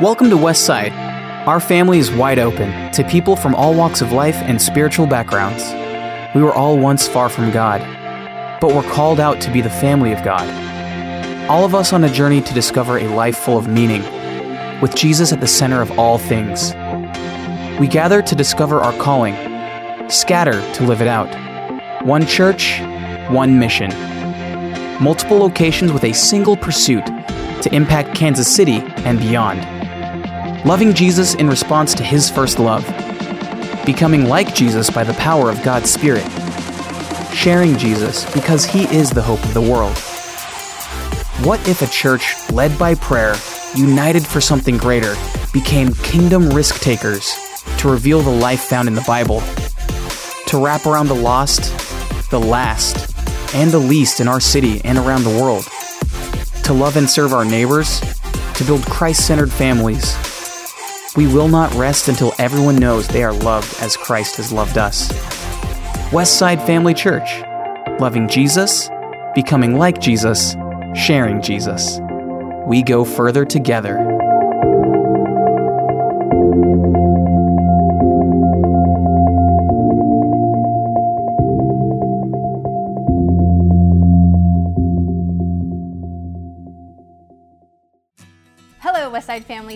Welcome to Westside. Our family is wide open to people from all walks of life and spiritual backgrounds. We were all once far from God, but we're called out to be the family of God. All of us on a journey to discover a life full of meaning, with Jesus at the center of all things. We gather to discover our calling, scatter to live it out. One church, one mission. Multiple locations with a single pursuit to impact Kansas City and beyond loving Jesus in response to his first love, becoming like Jesus by the power of God's Spirit, sharing Jesus because he is the hope of the world. What if a church led by prayer, united for something greater, became kingdom risk takers to reveal the life found in the Bible, to wrap around the lost, the last, and the least in our city and around the world, to love and serve our neighbors, to build Christ centered families we will not rest until everyone knows they are loved as Christ has loved us. Westside Family Church, loving Jesus, becoming like Jesus, sharing Jesus. We go further together.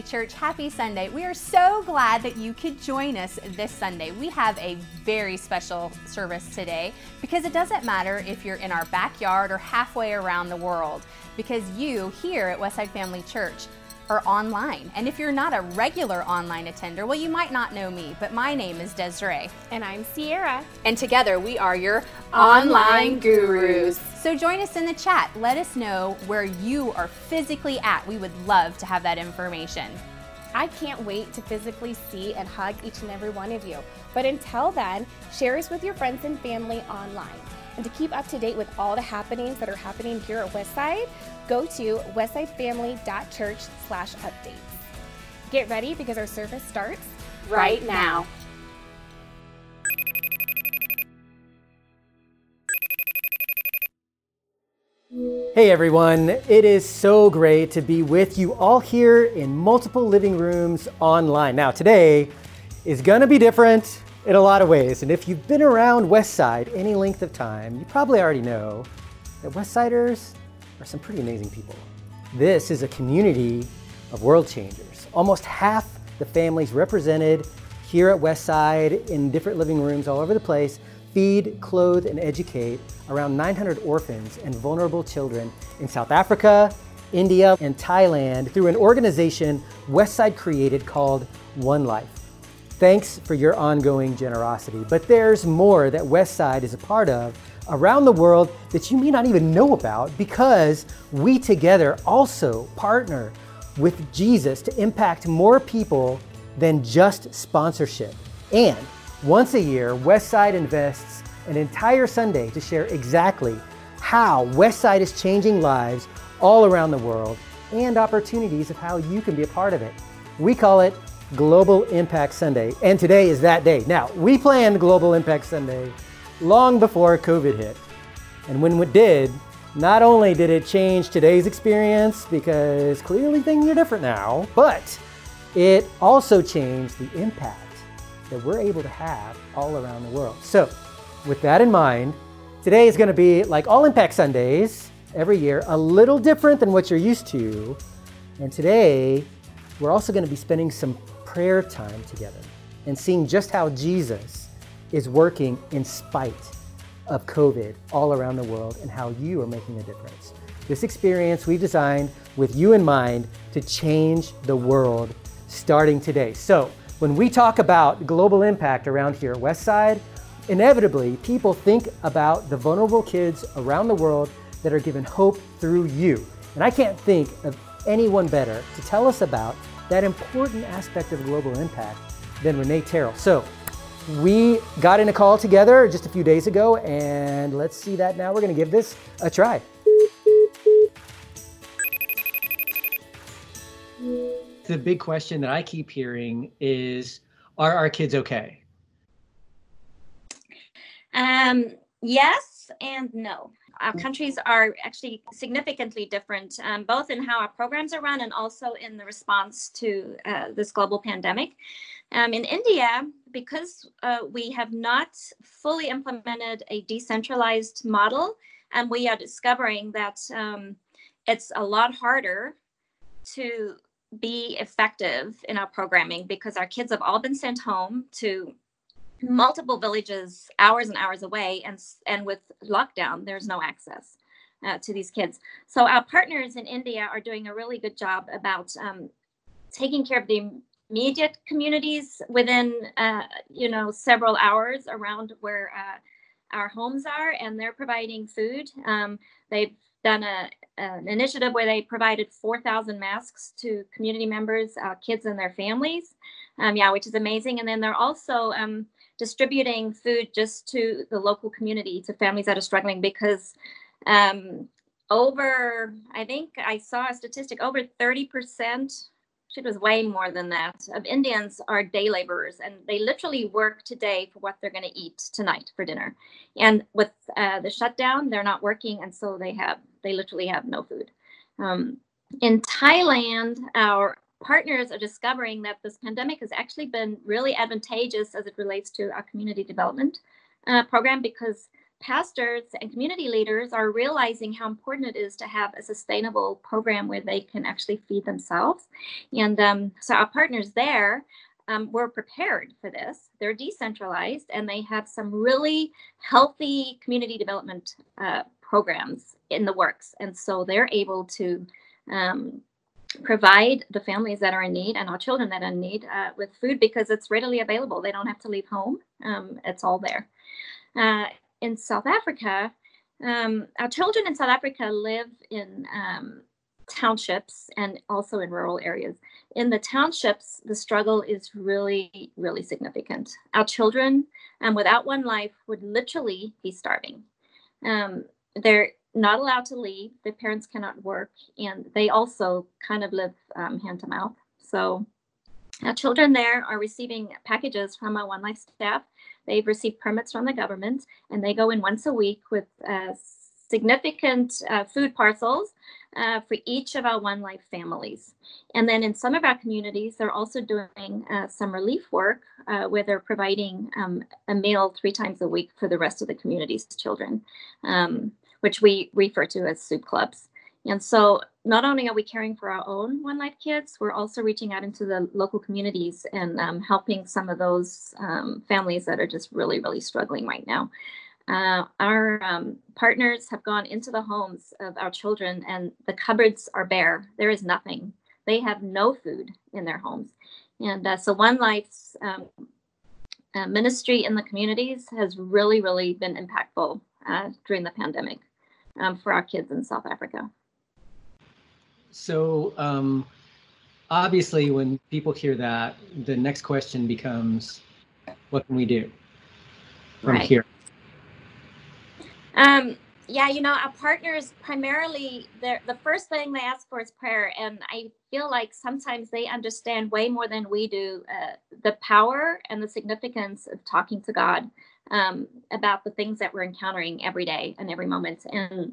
Church. Happy Sunday. We are so glad that you could join us this Sunday. We have a very special service today because it doesn't matter if you're in our backyard or halfway around the world, because you here at Westside Family Church or online. And if you're not a regular online attender, well, you might not know me, but my name is Desiree. And I'm Sierra. And together we are your online gurus. So join us in the chat. Let us know where you are physically at. We would love to have that information. I can't wait to physically see and hug each and every one of you. But until then, share us with your friends and family online. And to keep up to date with all the happenings that are happening here at Westside, go to westsidefamily.church slash updates. Get ready because our service starts right now. Hey everyone, it is so great to be with you all here in multiple living rooms online. Now, today is gonna be different in a lot of ways, and if you've been around Westside any length of time, you probably already know that Westsiders are some pretty amazing people. This is a community of world changers. Almost half the families represented here at Westside in different living rooms all over the place feed, clothe, and educate around 900 orphans and vulnerable children in South Africa, India, and Thailand through an organization Westside created called One Life. Thanks for your ongoing generosity. But there's more that Westside is a part of around the world that you may not even know about because we together also partner with Jesus to impact more people than just sponsorship. And once a year, Westside invests an entire Sunday to share exactly how Westside is changing lives all around the world and opportunities of how you can be a part of it. We call it Global Impact Sunday, and today is that day. Now, we planned Global Impact Sunday long before COVID hit. And when it did, not only did it change today's experience because clearly things are different now, but it also changed the impact that we're able to have all around the world. So, with that in mind, today is going to be like all Impact Sundays every year, a little different than what you're used to. And today, we're also going to be spending some prayer time together and seeing just how Jesus is working in spite of COVID all around the world and how you are making a difference. This experience we've designed with you in mind to change the world starting today. So, when we talk about global impact around here at Westside, inevitably people think about the vulnerable kids around the world that are given hope through you. And I can't think of anyone better to tell us about that important aspect of global impact than Renee Terrell. So, we got in a call together just a few days ago, and let's see that now. We're going to give this a try. The big question that I keep hearing is Are our kids okay? Um, yes and no. our countries are actually significantly different, um, both in how our programs are run and also in the response to uh, this global pandemic. Um, in India, because uh, we have not fully implemented a decentralized model, and we are discovering that um, it's a lot harder to be effective in our programming because our kids have all been sent home to multiple villages hours and hours away and and with lockdown there's no access uh, to these kids. So our partners in india are doing a really good job about um, taking care of the immediate communities within uh, you know several hours around where uh, our homes are and they're providing food um, they've done a, an initiative where they provided 4,000 masks to community members, uh, kids, and their families. Um, yeah, which is amazing. And then they're also um, distributing food just to the local community, to families that are struggling, because um, over, I think I saw a statistic, over 30% it was way more than that. Of indians are day laborers and they literally work today for what they're going to eat tonight for dinner. And with uh, the shutdown they're not working and so they have they literally have no food. Um, in thailand our partners are discovering that this pandemic has actually been really advantageous as it relates to our community development uh, program because pastors and community leaders are realizing how important it is to have a sustainable program where they can actually feed themselves. And um, so our partners there um, were prepared for this. They're decentralized and they have some really healthy community development uh, programs in the works. And so they're able to um, provide the families that are in need and our children that are in need uh, with food because it's readily available. They don't have to leave home, um, it's all there. Uh, in South Africa, um, our children in South Africa live in um, townships and also in rural areas. In the townships, the struggle is really, really significant. Our children, um, without one life, would literally be starving. Um, they're not allowed to leave. Their parents cannot work, and they also kind of live um, hand to mouth. So, our children there are receiving packages from our One Life staff They've received permits from the government and they go in once a week with uh, significant uh, food parcels uh, for each of our One Life families. And then in some of our communities, they're also doing uh, some relief work uh, where they're providing um, a meal three times a week for the rest of the community's children, um, which we refer to as soup clubs. And so not only are we caring for our own One Life kids, we're also reaching out into the local communities and um, helping some of those um, families that are just really, really struggling right now. Uh, our um, partners have gone into the homes of our children, and the cupboards are bare. There is nothing. They have no food in their homes. And uh, so, One Life's um, uh, ministry in the communities has really, really been impactful uh, during the pandemic um, for our kids in South Africa. So um, obviously, when people hear that, the next question becomes, what can we do from right. here? Um, yeah, you know, our partners primarily, the first thing they ask for is prayer. And I feel like sometimes they understand way more than we do uh, the power and the significance of talking to God um, about the things that we're encountering every day and every moment. And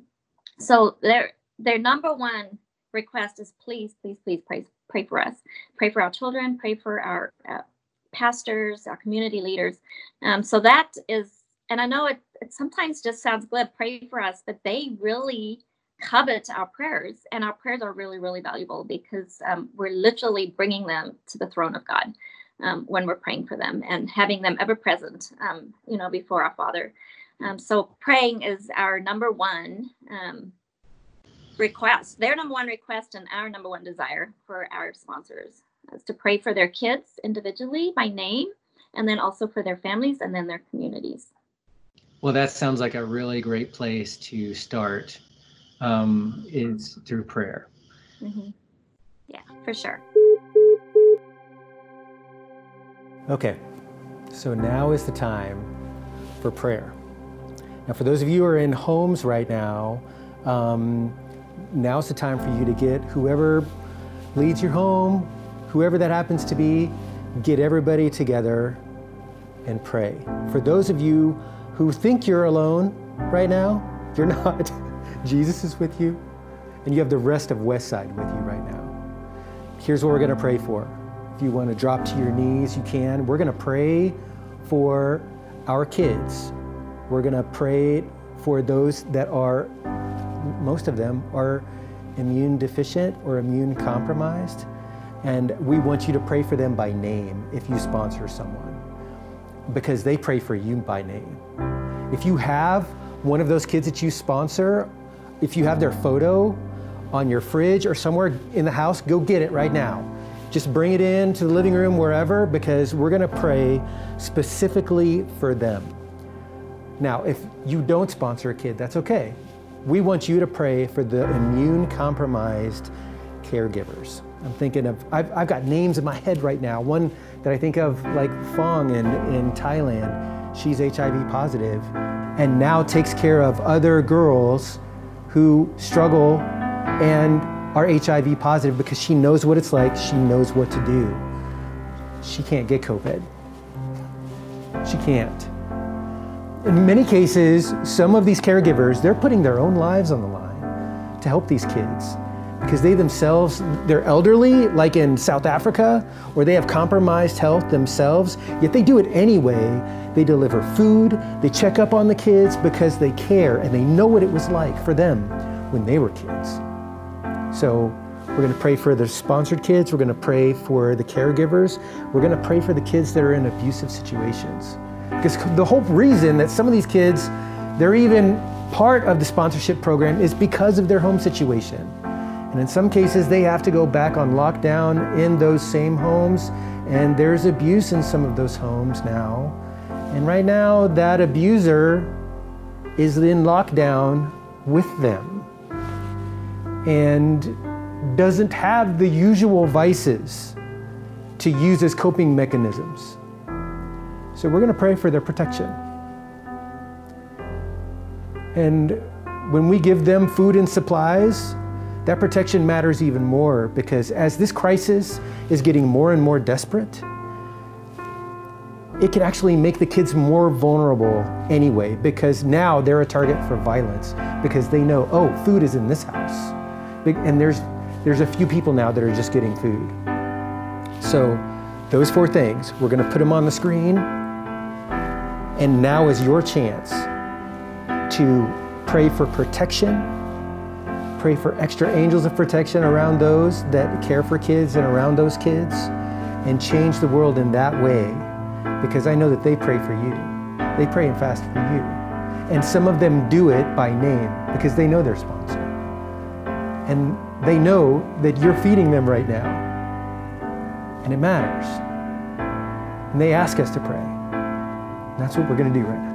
so their their number one request is please, please, please pray, pray for us. Pray for our children, pray for our uh, pastors, our community leaders. Um, so that is, and I know it, it sometimes just sounds glib, pray for us, but they really covet our prayers. And our prayers are really, really valuable because um, we're literally bringing them to the throne of God. Um, when we're praying for them and having them ever present, um, you know, before our Father. Um, so praying is our number one um, request, their number one request and our number one desire for our sponsors is to pray for their kids individually by name, and then also for their families and then their communities. Well, that sounds like a really great place to start um, is through prayer. Mm-hmm. Yeah, for sure. Okay, so now is the time for prayer. Now, for those of you who are in homes right now, um, now's the time for you to get whoever leads your home, whoever that happens to be, get everybody together and pray. For those of you who think you're alone right now, You're not. Jesus is with you, and you have the rest of Westside with you right now. Here's what we're going to pray for. If you want to drop to your knees, you can. We're going to pray for our kids. We're going to pray for those that are, most of them are immune deficient or immune compromised. And we want you to pray for them by name if you sponsor someone, because they pray for you by name. If you have one of those kids that you sponsor, if you have their photo on your fridge or somewhere in the house, go get it right now. Just bring it in to the living room, wherever, because we're going to pray specifically for them. Now, if you don't sponsor a kid, that's okay. We want you to pray for the immune compromised caregivers. I'm thinking of, I've, I've got names in my head right now. One that I think of, like Fong in, in Thailand, she's HIV positive and now takes care of other girls who struggle and are HIV positive because she knows what it's like, she knows what to do. She can't get COVID. She can't. In many cases, some of these caregivers, they're putting their own lives on the line to help these kids because they themselves, they're elderly, like in South Africa, or they have compromised health themselves, yet they do it anyway. They deliver food, they check up on the kids because they care and they know what it was like for them when they were kids. So we're going to pray for the sponsored kids, we're going to pray for the caregivers, we're going to pray for the kids that are in abusive situations. Because the whole reason that some of these kids, they're even part of the sponsorship program is because of their home situation. And in some cases, they have to go back on lockdown in those same homes, and there's abuse in some of those homes now. And right now, that abuser is in lockdown with them and doesn't have the usual vices to use as coping mechanisms. So we're going to pray for their protection. And when we give them food and supplies, that protection matters even more because as this crisis is getting more and more desperate, it can actually make the kids more vulnerable anyway because now they're a target for violence because they know, oh, food is in this house. And there's, there's a few people now that are just getting food. So, those four things, we're going to put them on the screen. And now is your chance to pray for protection pray for extra angels of protection around those that care for kids and around those kids and change the world in that way because I know that they pray for you. They pray and fast for you. And some of them do it by name because they know their sponsor. And they know that you're feeding them right now. And it matters. And they ask us to pray. That's what we're going to do right now.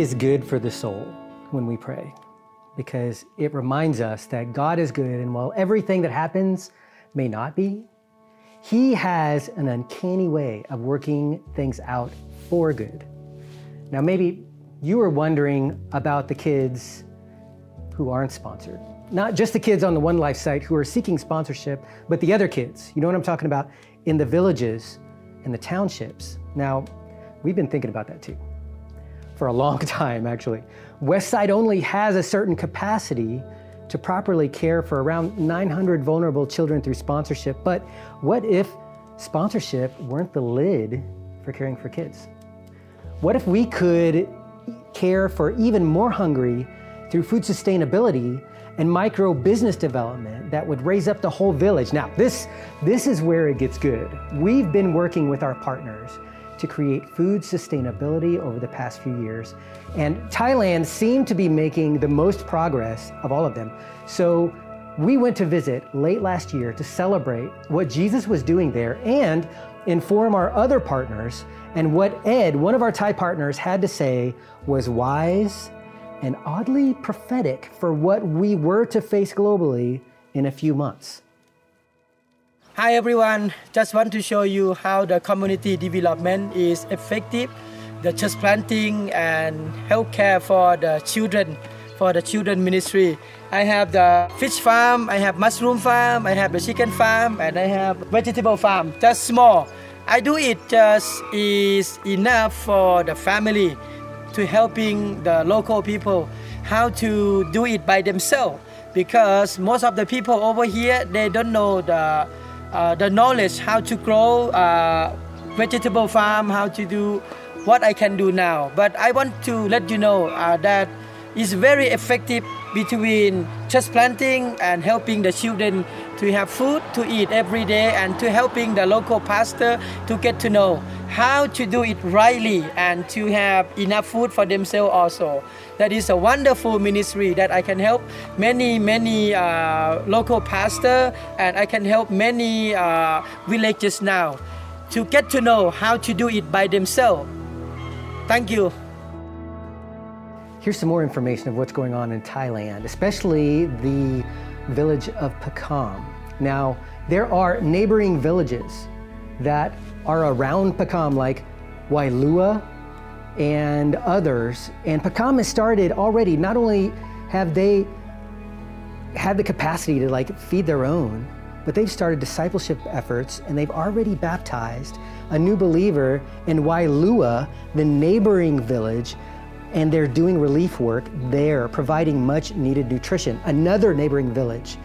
Is good for the soul when we pray because it reminds us that God is good, and while everything that happens may not be, He has an uncanny way of working things out for good. Now, maybe you were wondering about the kids who aren't sponsored. Not just the kids on the One Life site who are seeking sponsorship, but the other kids. You know what I'm talking about? In the villages and the townships. Now, we've been thinking about that too for a long time, actually. Westside only has a certain capacity to properly care for around 900 vulnerable children through sponsorship. But what if sponsorship weren't the lid for caring for kids? What if we could care for even more hungry through food sustainability and micro business development that would raise up the whole village? Now, this, this is where it gets good. We've been working with our partners to create food sustainability over the past few years. And Thailand seemed to be making the most progress of all of them. So we went to visit late last year to celebrate what Jesus was doing there and inform our other partners. And what Ed, one of our Thai partners, had to say was wise and oddly prophetic for what we were to face globally in a few months. Hi everyone, just want to show you how the community development is effective, the church planting and healthcare for the children, for the children ministry. I have the fish farm, I have mushroom farm, I have the chicken farm, and I have vegetable farm, just small. I do it just is enough for the family to helping the local people how to do it by themselves because most of the people over here they don't know the uh, the knowledge how to grow uh, vegetable farm, how to do what I can do now. But I want to let you know uh, that it's very effective between just planting and helping the children to have food to eat every day and to helping the local pastor to get to know how to do it rightly and to have enough food for themselves also. That is a wonderful ministry that I can help many, many uh, local pastor and I can help many uh, villages now to get to know how to do it by themselves. Thank you. Here's some more information of what's going on in Thailand, especially the village of Pakam. Now, there are neighboring villages that are around Pakam, like Wailua and others. And Pakam has started already, not only have they had the capacity to like feed their own, but they've started discipleship efforts and they've already baptized a new believer in Wailua, the neighboring village, and they're doing relief work there, providing much needed nutrition. Another neighboring village,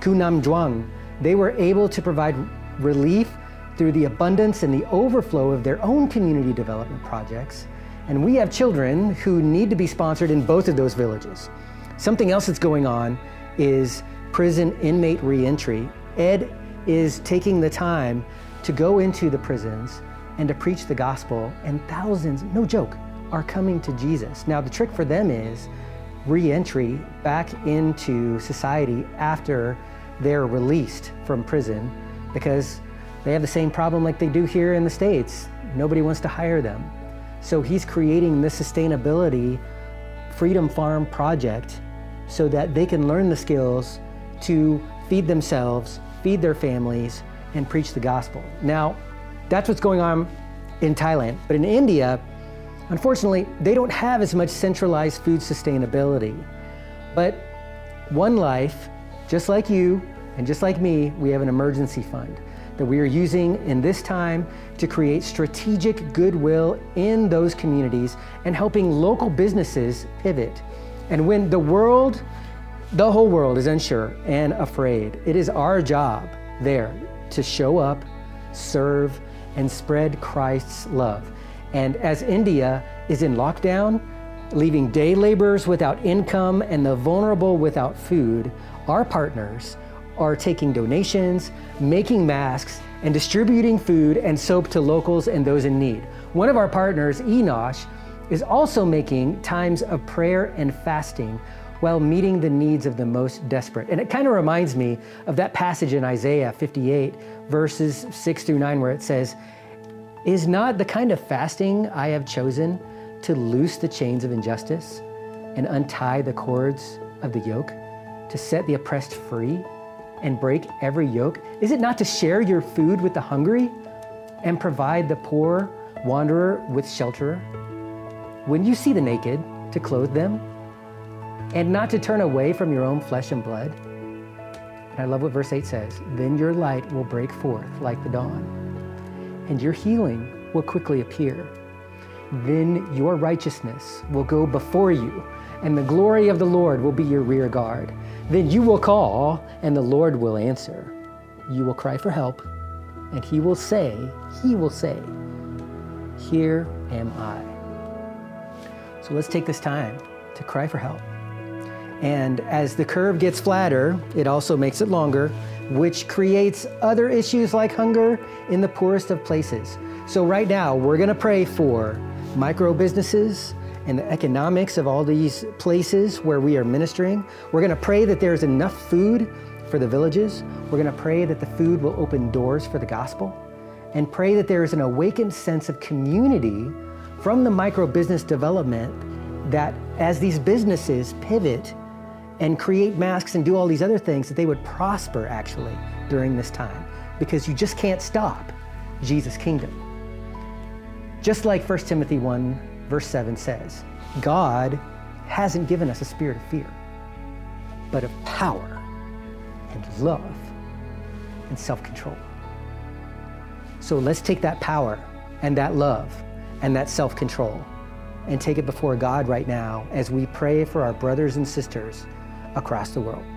Kunam Duang, they were able to provide relief through the abundance and the overflow of their own community development projects. And we have children who need to be sponsored in both of those villages. Something else that's going on is prison inmate reentry. Ed is taking the time to go into the prisons and to preach the gospel, and thousands, no joke, are coming to Jesus. Now, the trick for them is reentry back into society after they're released from prison because they have the same problem like they do here in the States. Nobody wants to hire them. So he's creating this sustainability Freedom Farm project so that they can learn the skills to feed themselves, feed their families, and preach the gospel. Now, that's what's going on in Thailand. But in India, Unfortunately, they don't have as much centralized food sustainability. But One Life, just like you and just like me, we have an emergency fund that we are using in this time to create strategic goodwill in those communities and helping local businesses pivot. And when the world, the whole world is unsure and afraid, it is our job there to show up, serve, and spread Christ's love. And as India is in lockdown, leaving day laborers without income and the vulnerable without food, our partners are taking donations, making masks, and distributing food and soap to locals and those in need. One of our partners, Enosh, is also making times of prayer and fasting while meeting the needs of the most desperate. And it kind of reminds me of that passage in Isaiah 58, verses 6 through 9, where it says, is not the kind of fasting I have chosen to loose the chains of injustice and untie the cords of the yoke, to set the oppressed free and break every yoke? Is it not to share your food with the hungry and provide the poor wanderer with shelter? When you see the naked, to clothe them and not to turn away from your own flesh and blood? And I love what verse 8 says then your light will break forth like the dawn and your healing will quickly appear. Then your righteousness will go before you, and the glory of the Lord will be your rear guard. Then you will call, and the Lord will answer. You will cry for help, and he will say, He will say, Here am I. So let's take this time to cry for help. And as the curve gets flatter, it also makes it longer, which creates other issues like hunger in the poorest of places. So, right now, we're going to pray for micro businesses and the economics of all these places where we are ministering. We're going to pray that there's enough food for the villages. We're going to pray that the food will open doors for the gospel and pray that there is an awakened sense of community from the micro business development that as these businesses pivot and create masks and do all these other things, that they would prosper actually during this time because you just can't stop Jesus' kingdom. Just like 1 Timothy 1, verse 7 says, God hasn't given us a spirit of fear, but of power and love and self control. So let's take that power and that love and that self control and take it before God right now as we pray for our brothers and sisters across the world.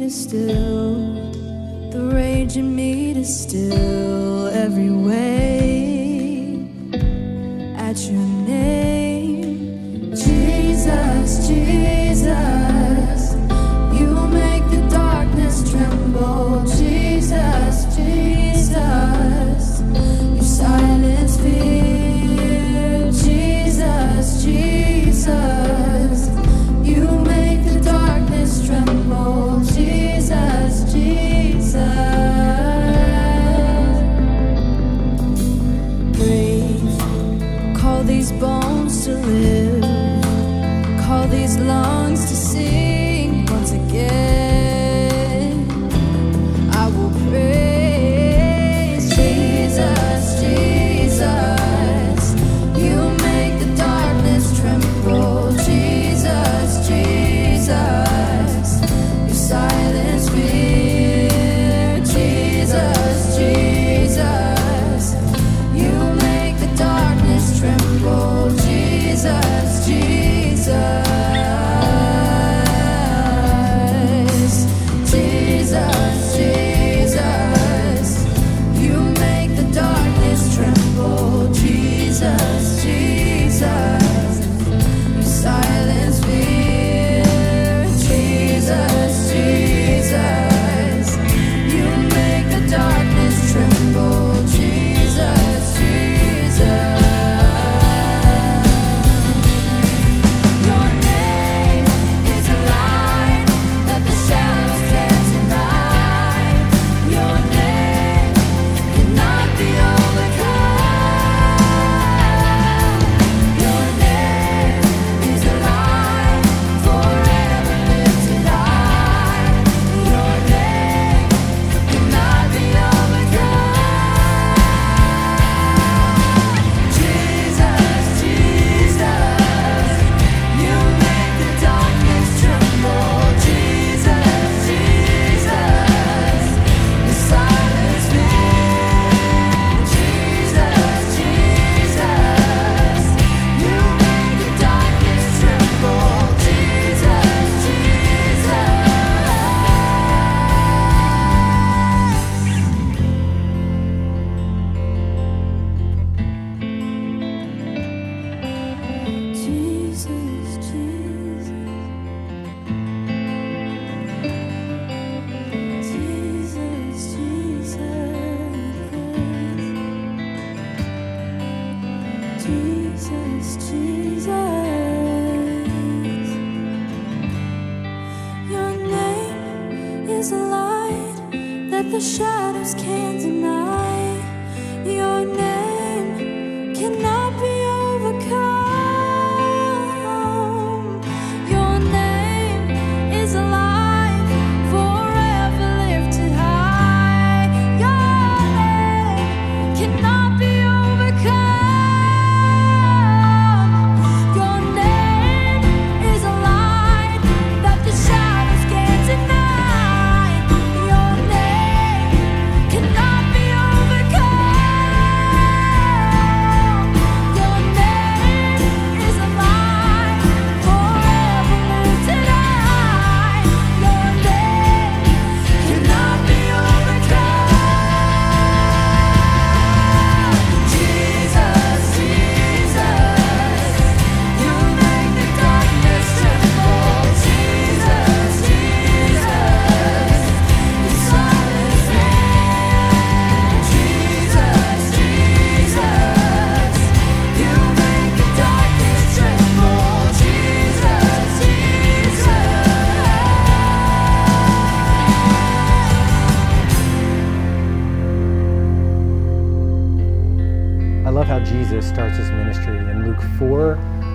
To still. The rage in me to still every wave. At your name, Jesus, Jesus.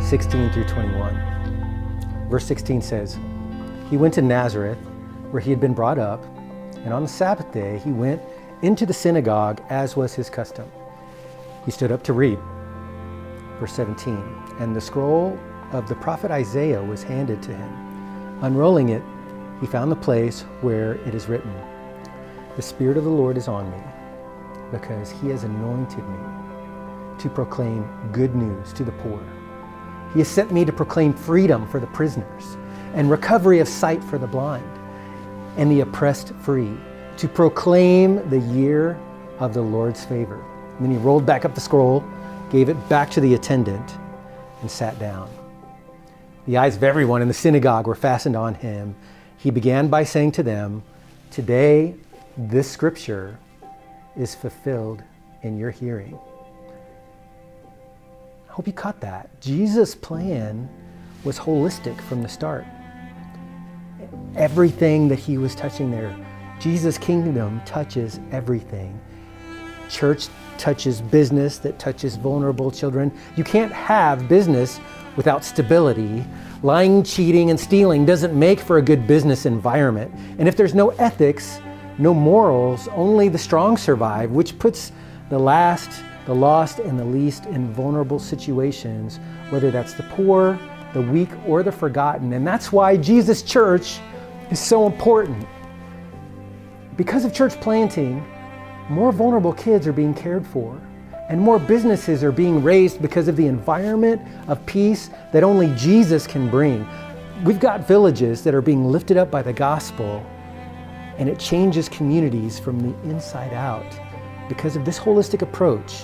16 through 21. Verse 16 says, He went to Nazareth, where he had been brought up, and on the Sabbath day he went into the synagogue as was his custom. He stood up to read. Verse 17, and the scroll of the prophet Isaiah was handed to him. Unrolling it, he found the place where it is written, The Spirit of the Lord is on me, because he has anointed me to proclaim good news to the poor. He has sent me to proclaim freedom for the prisoners and recovery of sight for the blind and the oppressed free, to proclaim the year of the Lord's favor. And then he rolled back up the scroll, gave it back to the attendant, and sat down. The eyes of everyone in the synagogue were fastened on him. He began by saying to them, Today this scripture is fulfilled in your hearing. Hope you caught that. Jesus' plan was holistic from the start. Everything that he was touching there, Jesus' kingdom touches everything. Church touches business that touches vulnerable children. You can't have business without stability. Lying, cheating, and stealing doesn't make for a good business environment. And if there's no ethics, no morals, only the strong survive, which puts the last, the lost, and the least in vulnerable situations, whether that's the poor, the weak, or the forgotten. And that's why Jesus' church is so important. Because of church planting, more vulnerable kids are being cared for, and more businesses are being raised because of the environment of peace that only Jesus can bring. We've got villages that are being lifted up by the gospel, and it changes communities from the inside out because of this holistic approach.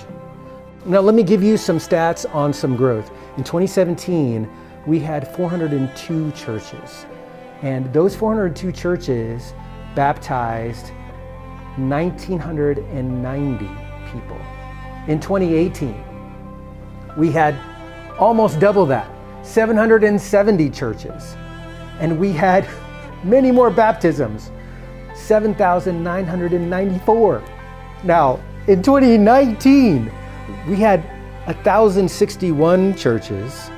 Now, let me give you some stats on some growth. In 2017, we had 402 churches, and those 402 churches baptized 1,990 people. In 2018, we had almost double that, 770 churches, and we had many more baptisms, 7,994. Now, in 2019, we had 1,061 churches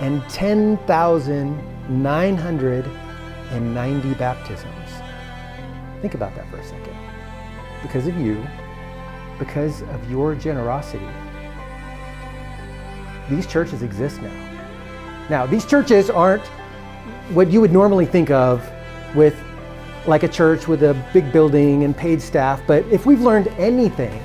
and 10,990 baptisms. Think about that for a second. Because of you, because of your generosity, these churches exist now. Now, these churches aren't what you would normally think of with like a church with a big building and paid staff, but if we've learned anything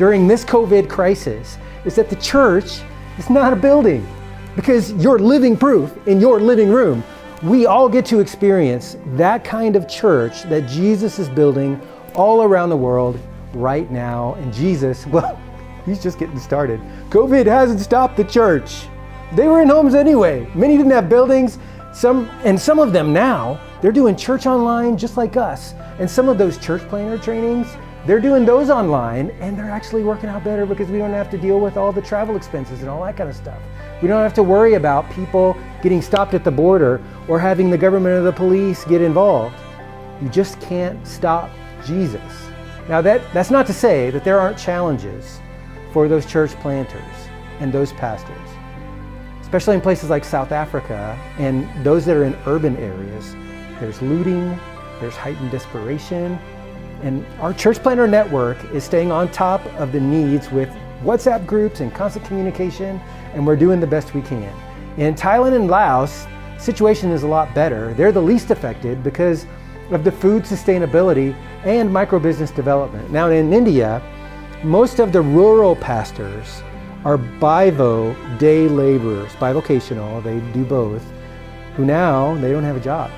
during this COVID crisis, is that the church is not a building because you're living proof in your living room. We all get to experience that kind of church that Jesus is building all around the world right now. And Jesus, well, he's just getting started. COVID hasn't stopped the church. They were in homes anyway. Many didn't have buildings. Some and some of them now, they're doing church online just like us. And some of those church planner trainings, they're doing those online and they're actually working out better because we don't have to deal with all the travel expenses and all that kind of stuff. We don't have to worry about people getting stopped at the border or having the government or the police get involved. You just can't stop Jesus. Now, that, that's not to say that there aren't challenges for those church planters and those pastors, especially in places like South Africa and those that are in urban areas. There's looting, there's heightened desperation, and our church planter network is staying on top of the needs with WhatsApp groups and constant communication, and we're doing the best we can. In Thailand and Laos, situation is a lot better. They're the least affected because of the food sustainability and microbusiness development. Now in India, most of the rural pastors are bivo day laborers, bivocational, they do both, who now they don't have a job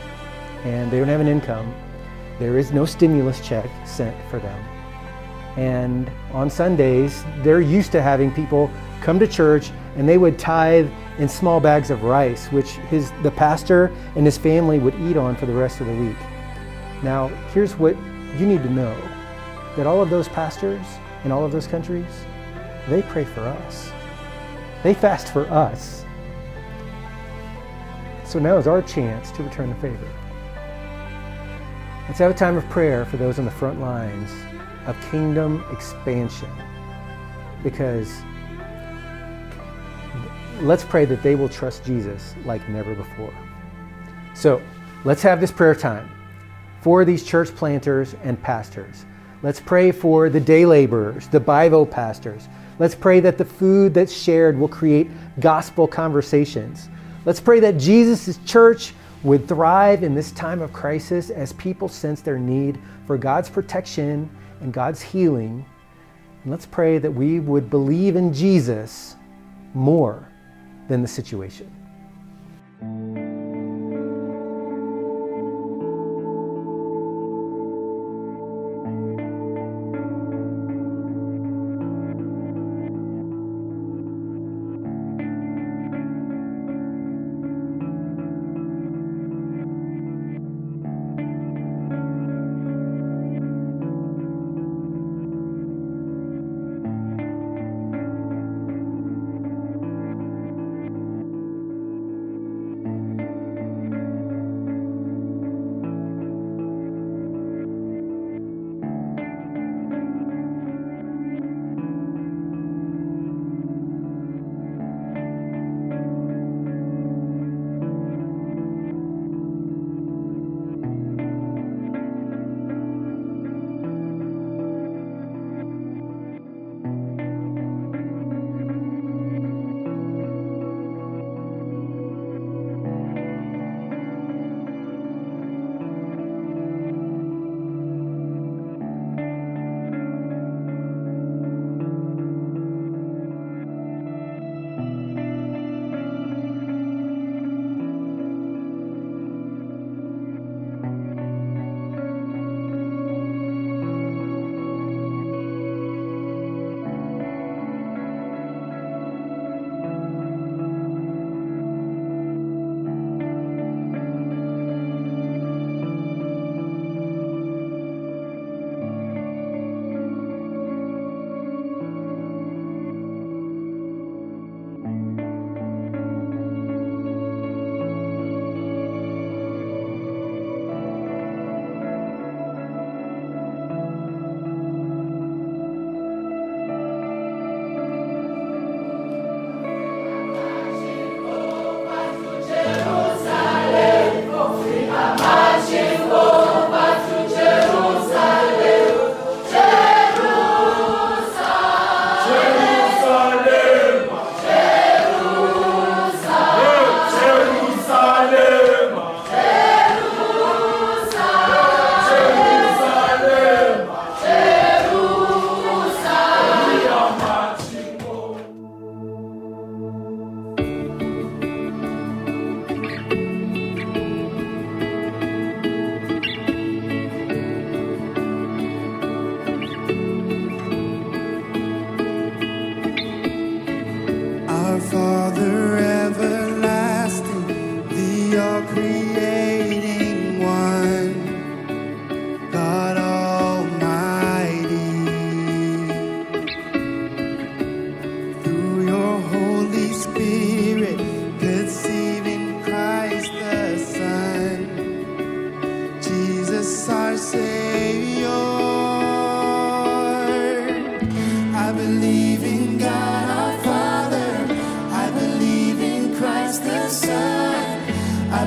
and they don't have an income. There is no stimulus check sent for them. And on Sundays, they're used to having people come to church and they would tithe in small bags of rice, which his, the pastor and his family would eat on for the rest of the week. Now, here's what you need to know that all of those pastors in all of those countries, they pray for us. They fast for us. So now is our chance to return the favor. Let's have a time of prayer for those on the front lines of kingdom expansion because let's pray that they will trust Jesus like never before. So let's have this prayer time for these church planters and pastors. Let's pray for the day laborers, the Bivo pastors. Let's pray that the food that's shared will create gospel conversations. Let's pray that Jesus' church would thrive in this time of crisis as people sense their need for God's protection and God's healing. And let's pray that we would believe in Jesus more than the situation.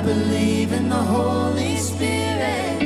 Believe in the Holy Spirit.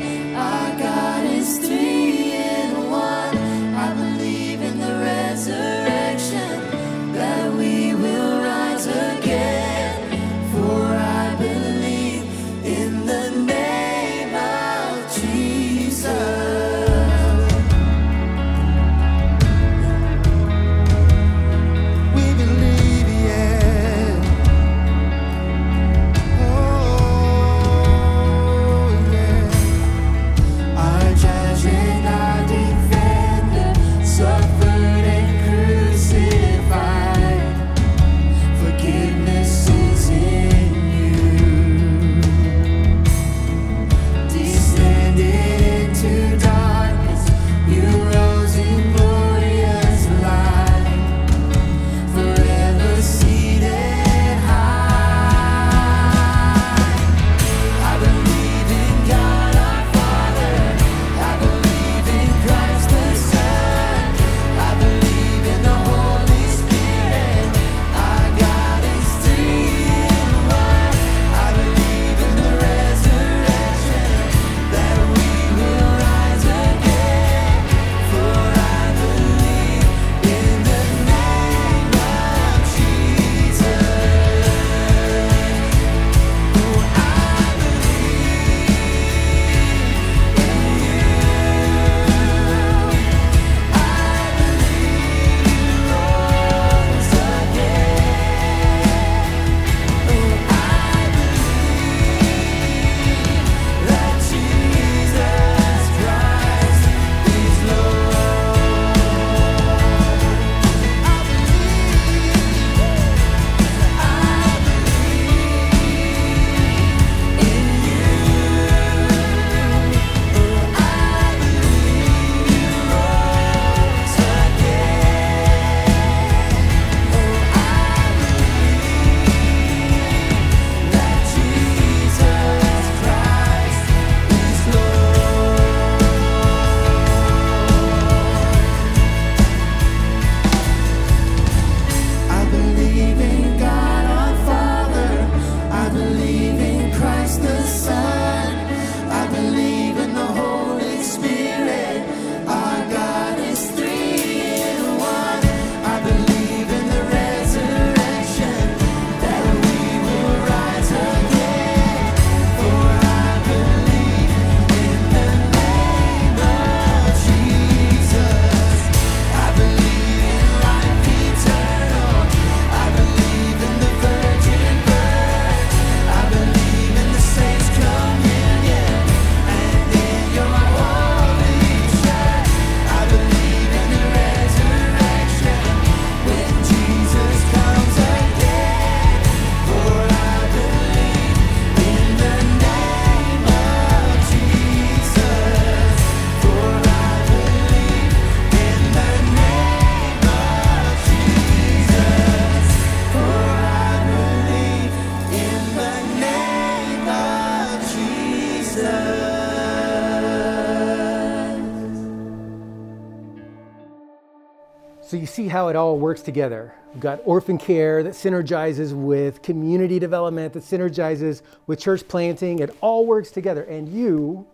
See how it all works together. We've got orphan care that synergizes with community development, that synergizes with church planting. It all works together, and you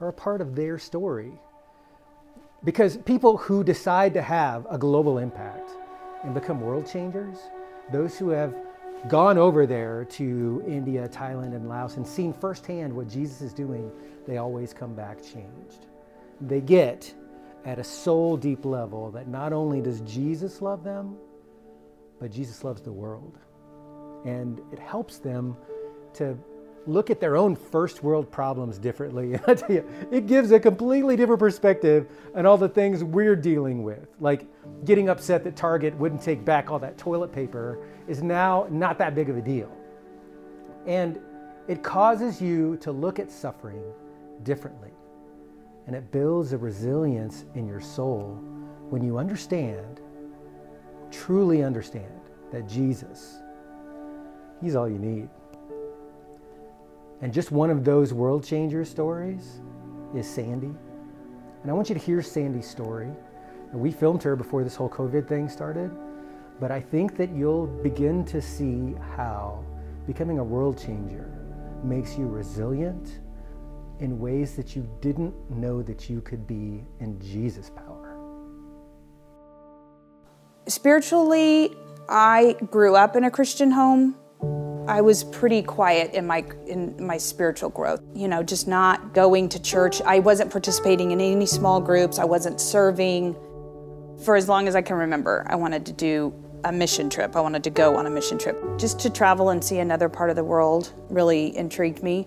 are a part of their story. Because people who decide to have a global impact and become world changers, those who have gone over there to India, Thailand, and Laos and seen firsthand what Jesus is doing, they always come back changed. They get at a soul deep level that not only does Jesus love them, but Jesus loves the world. And it helps them to look at their own first world problems differently. I tell you, it gives a completely different perspective on all the things we're dealing with. Like getting upset that Target wouldn't take back all that toilet paper is now not that big of a deal. And it causes you to look at suffering differently. And it builds a resilience in your soul when you understand, truly understand, that Jesus, He's all you need. And just one of those world changer stories is Sandy. And I want you to hear Sandy's story. We filmed her before this whole COVID thing started, but I think that you'll begin to see how becoming a world changer makes you resilient in ways that you didn't know that you could be in Jesus' power. Spiritually, I grew up in a Christian home. I was pretty quiet in my in my spiritual growth. You know, just not going to church. I wasn't participating in any small groups. I wasn't serving. For as long as I can remember, I wanted to do a mission trip. I wanted to go on a mission trip. Just to travel and see another part of the world really intrigued me.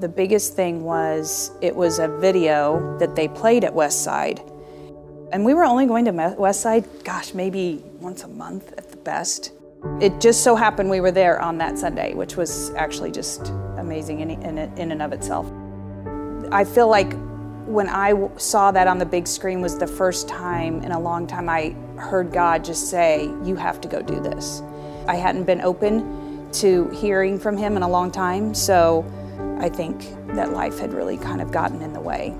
The biggest thing was it was a video that they played at Westside. And we were only going to Westside, gosh, maybe once a month at the best. It just so happened we were there on that Sunday, which was actually just amazing in, in, in and of itself. I feel like when I saw that on the big screen was the first time in a long time I heard God just say, You have to go do this. I hadn't been open to hearing from Him in a long time, so I think that life had really kind of gotten in the way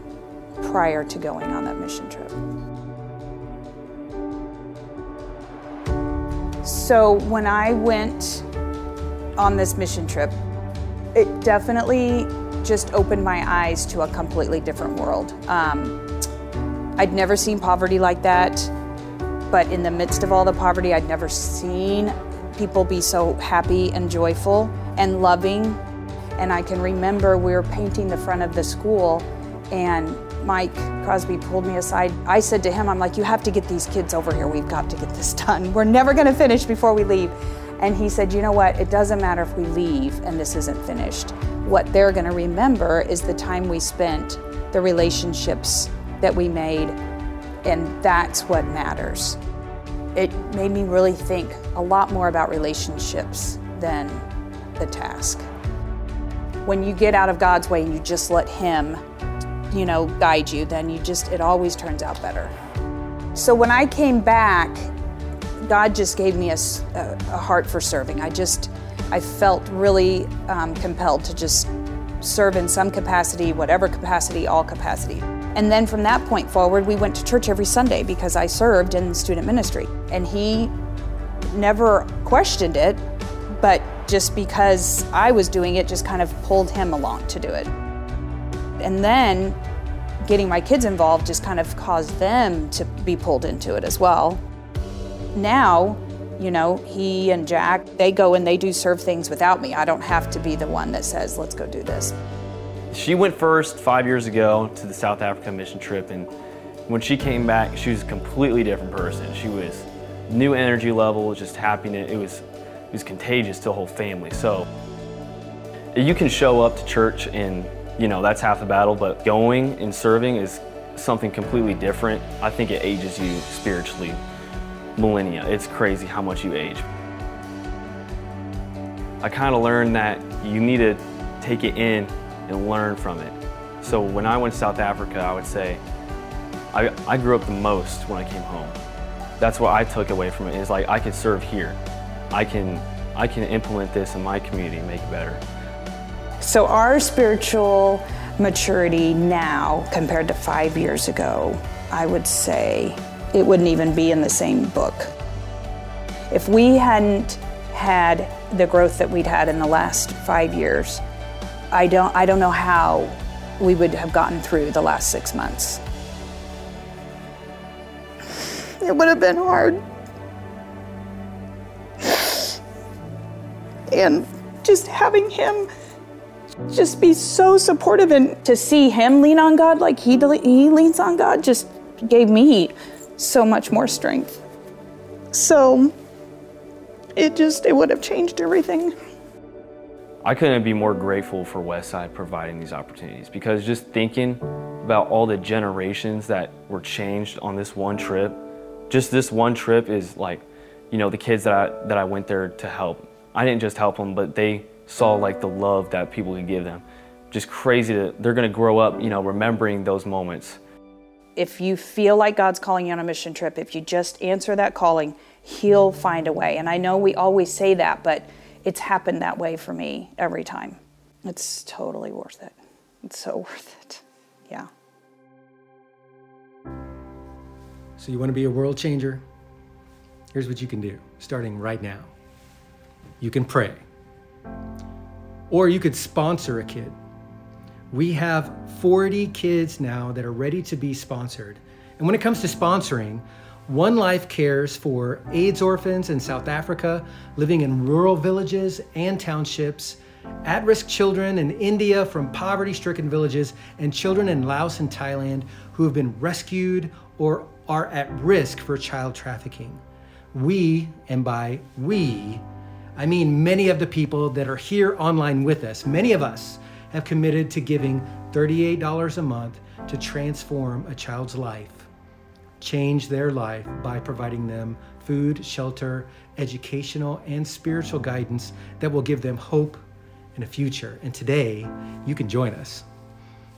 prior to going on that mission trip. So when I went on this mission trip, it definitely just opened my eyes to a completely different world. Um, I'd never seen poverty like that, but in the midst of all the poverty, I'd never seen people be so happy and joyful and loving. And I can remember we were painting the front of the school, and Mike Crosby pulled me aside. I said to him, I'm like, you have to get these kids over here. We've got to get this done. We're never going to finish before we leave. And he said, you know what? It doesn't matter if we leave and this isn't finished. What they're going to remember is the time we spent, the relationships that we made, and that's what matters. It made me really think a lot more about relationships than the task. When you get out of God's way and you just let Him, you know, guide you, then you just, it always turns out better. So when I came back, God just gave me a heart for serving. I just, I felt really um, compelled to just serve in some capacity, whatever capacity, all capacity. And then from that point forward, we went to church every Sunday because I served in student ministry. And he never questioned it, but just because I was doing it, just kind of pulled him along to do it. And then getting my kids involved just kind of caused them to be pulled into it as well. Now, you know, he and Jack, they go and they do serve things without me. I don't have to be the one that says, let's go do this. She went first five years ago to the South Africa mission trip, and when she came back, she was a completely different person. She was new energy level, just happiness. It was was contagious to the whole family. So you can show up to church and you know that's half the battle, but going and serving is something completely different. I think it ages you spiritually millennia. It's crazy how much you age. I kind of learned that you need to take it in and learn from it. So when I went to South Africa, I would say I, I grew up the most when I came home. That's what I took away from it is like I could serve here. I can I can implement this in my community and make it better. So, our spiritual maturity now compared to five years ago, I would say it wouldn't even be in the same book. If we hadn't had the growth that we'd had in the last five years, I don't, I don't know how we would have gotten through the last six months. It would have been hard. And just having him just be so supportive and to see him lean on God like he, he leans on God just gave me so much more strength. So it just, it would have changed everything. I couldn't be more grateful for Westside providing these opportunities because just thinking about all the generations that were changed on this one trip, just this one trip is like, you know, the kids that I, that I went there to help. I didn't just help them, but they saw like the love that people could give them. Just crazy to, they're gonna grow up, you know, remembering those moments. If you feel like God's calling you on a mission trip, if you just answer that calling, He'll find a way. And I know we always say that, but it's happened that way for me every time. It's totally worth it. It's so worth it. Yeah. So, you want to be a world changer? Here's what you can do starting right now you can pray, or you could sponsor a kid. We have 40 kids now that are ready to be sponsored. And when it comes to sponsoring, One Life cares for AIDS orphans in South Africa living in rural villages and townships, at risk children in India from poverty stricken villages, and children in Laos and Thailand who have been rescued or are at risk for child trafficking. We, and by we, I mean many of the people that are here online with us, many of us have committed to giving $38 a month to transform a child's life change their life by providing them food, shelter, educational, and spiritual guidance that will give them hope and a future. And today, you can join us.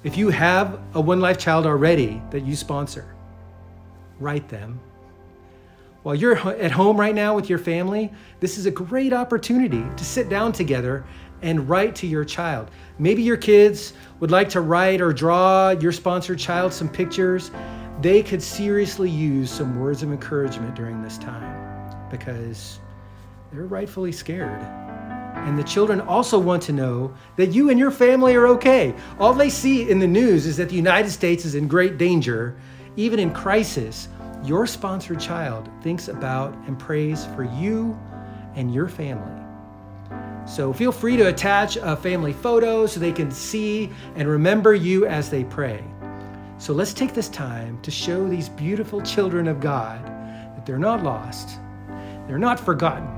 If you have a One Life child already that you sponsor, write them. While you're at home right now with your family, this is a great opportunity to sit down together and write to your child. Maybe your kids would like to write or draw your sponsored child some pictures they could seriously use some words of encouragement during this time because they're rightfully scared. And the children also want to know that you and your family are okay. All they see in the news is that the United States is in great danger. Even in crisis, your sponsored child thinks about and prays for you and your family. So feel free to attach a family photo so they can see and remember you as they pray. So let's take this time to show these beautiful children of God that they're not lost, they're not forgotten.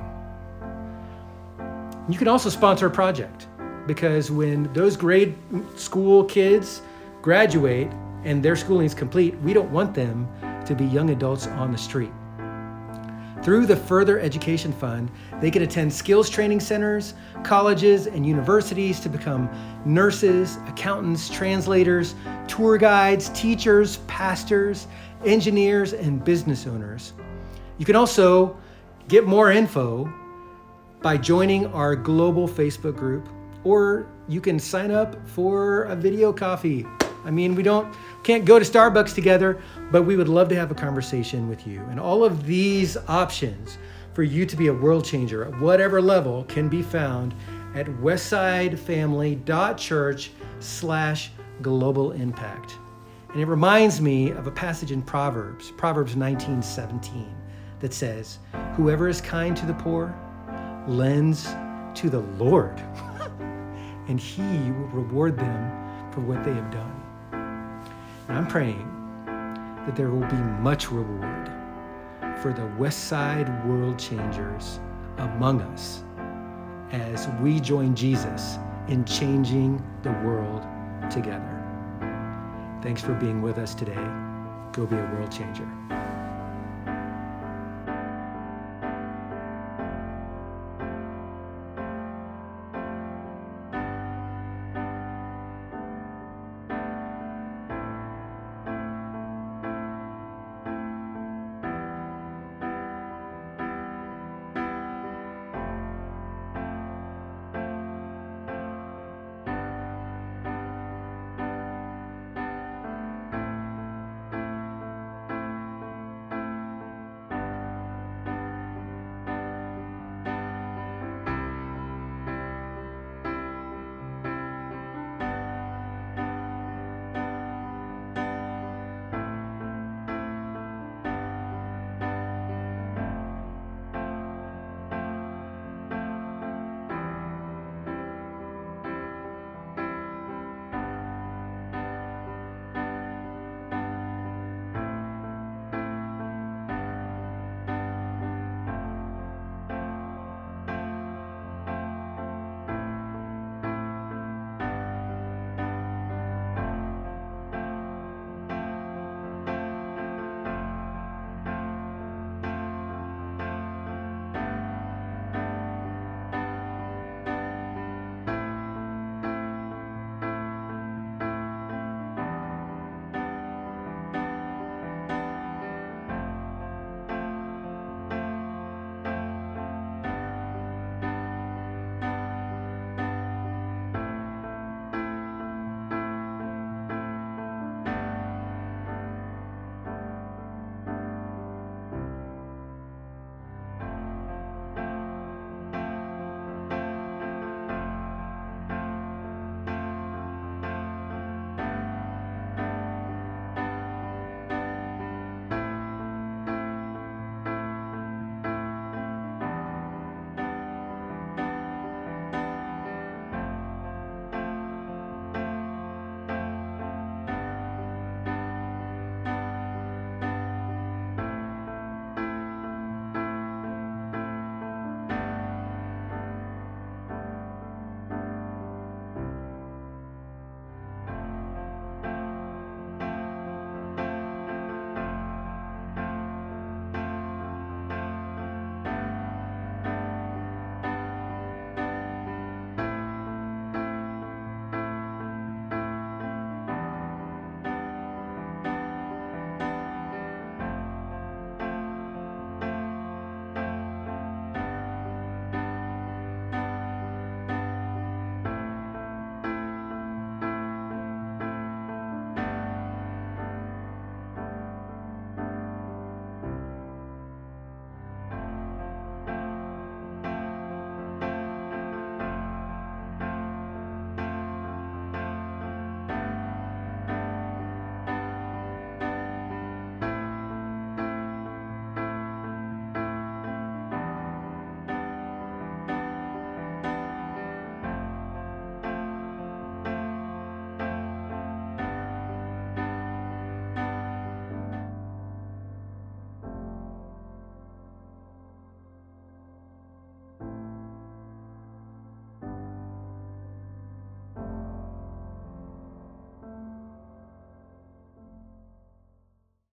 You can also sponsor a project because when those grade school kids graduate and their schooling is complete, we don't want them to be young adults on the street. Through the Further Education Fund, they can attend skills training centers, colleges, and universities to become nurses, accountants, translators, tour guides, teachers, pastors, engineers, and business owners. You can also get more info by joining our global Facebook group, or you can sign up for a video coffee. I mean, we don't can't go to Starbucks together, but we would love to have a conversation with you. And all of these options for you to be a world changer at whatever level can be found at westsidefamily.church slash global impact. And it reminds me of a passage in Proverbs, Proverbs 19, 17, that says, Whoever is kind to the poor lends to the Lord, and he will reward them for what they have done. I'm praying that there will be much reward for the Westside world changers among us as we join Jesus in changing the world together. Thanks for being with us today. Go be a world changer.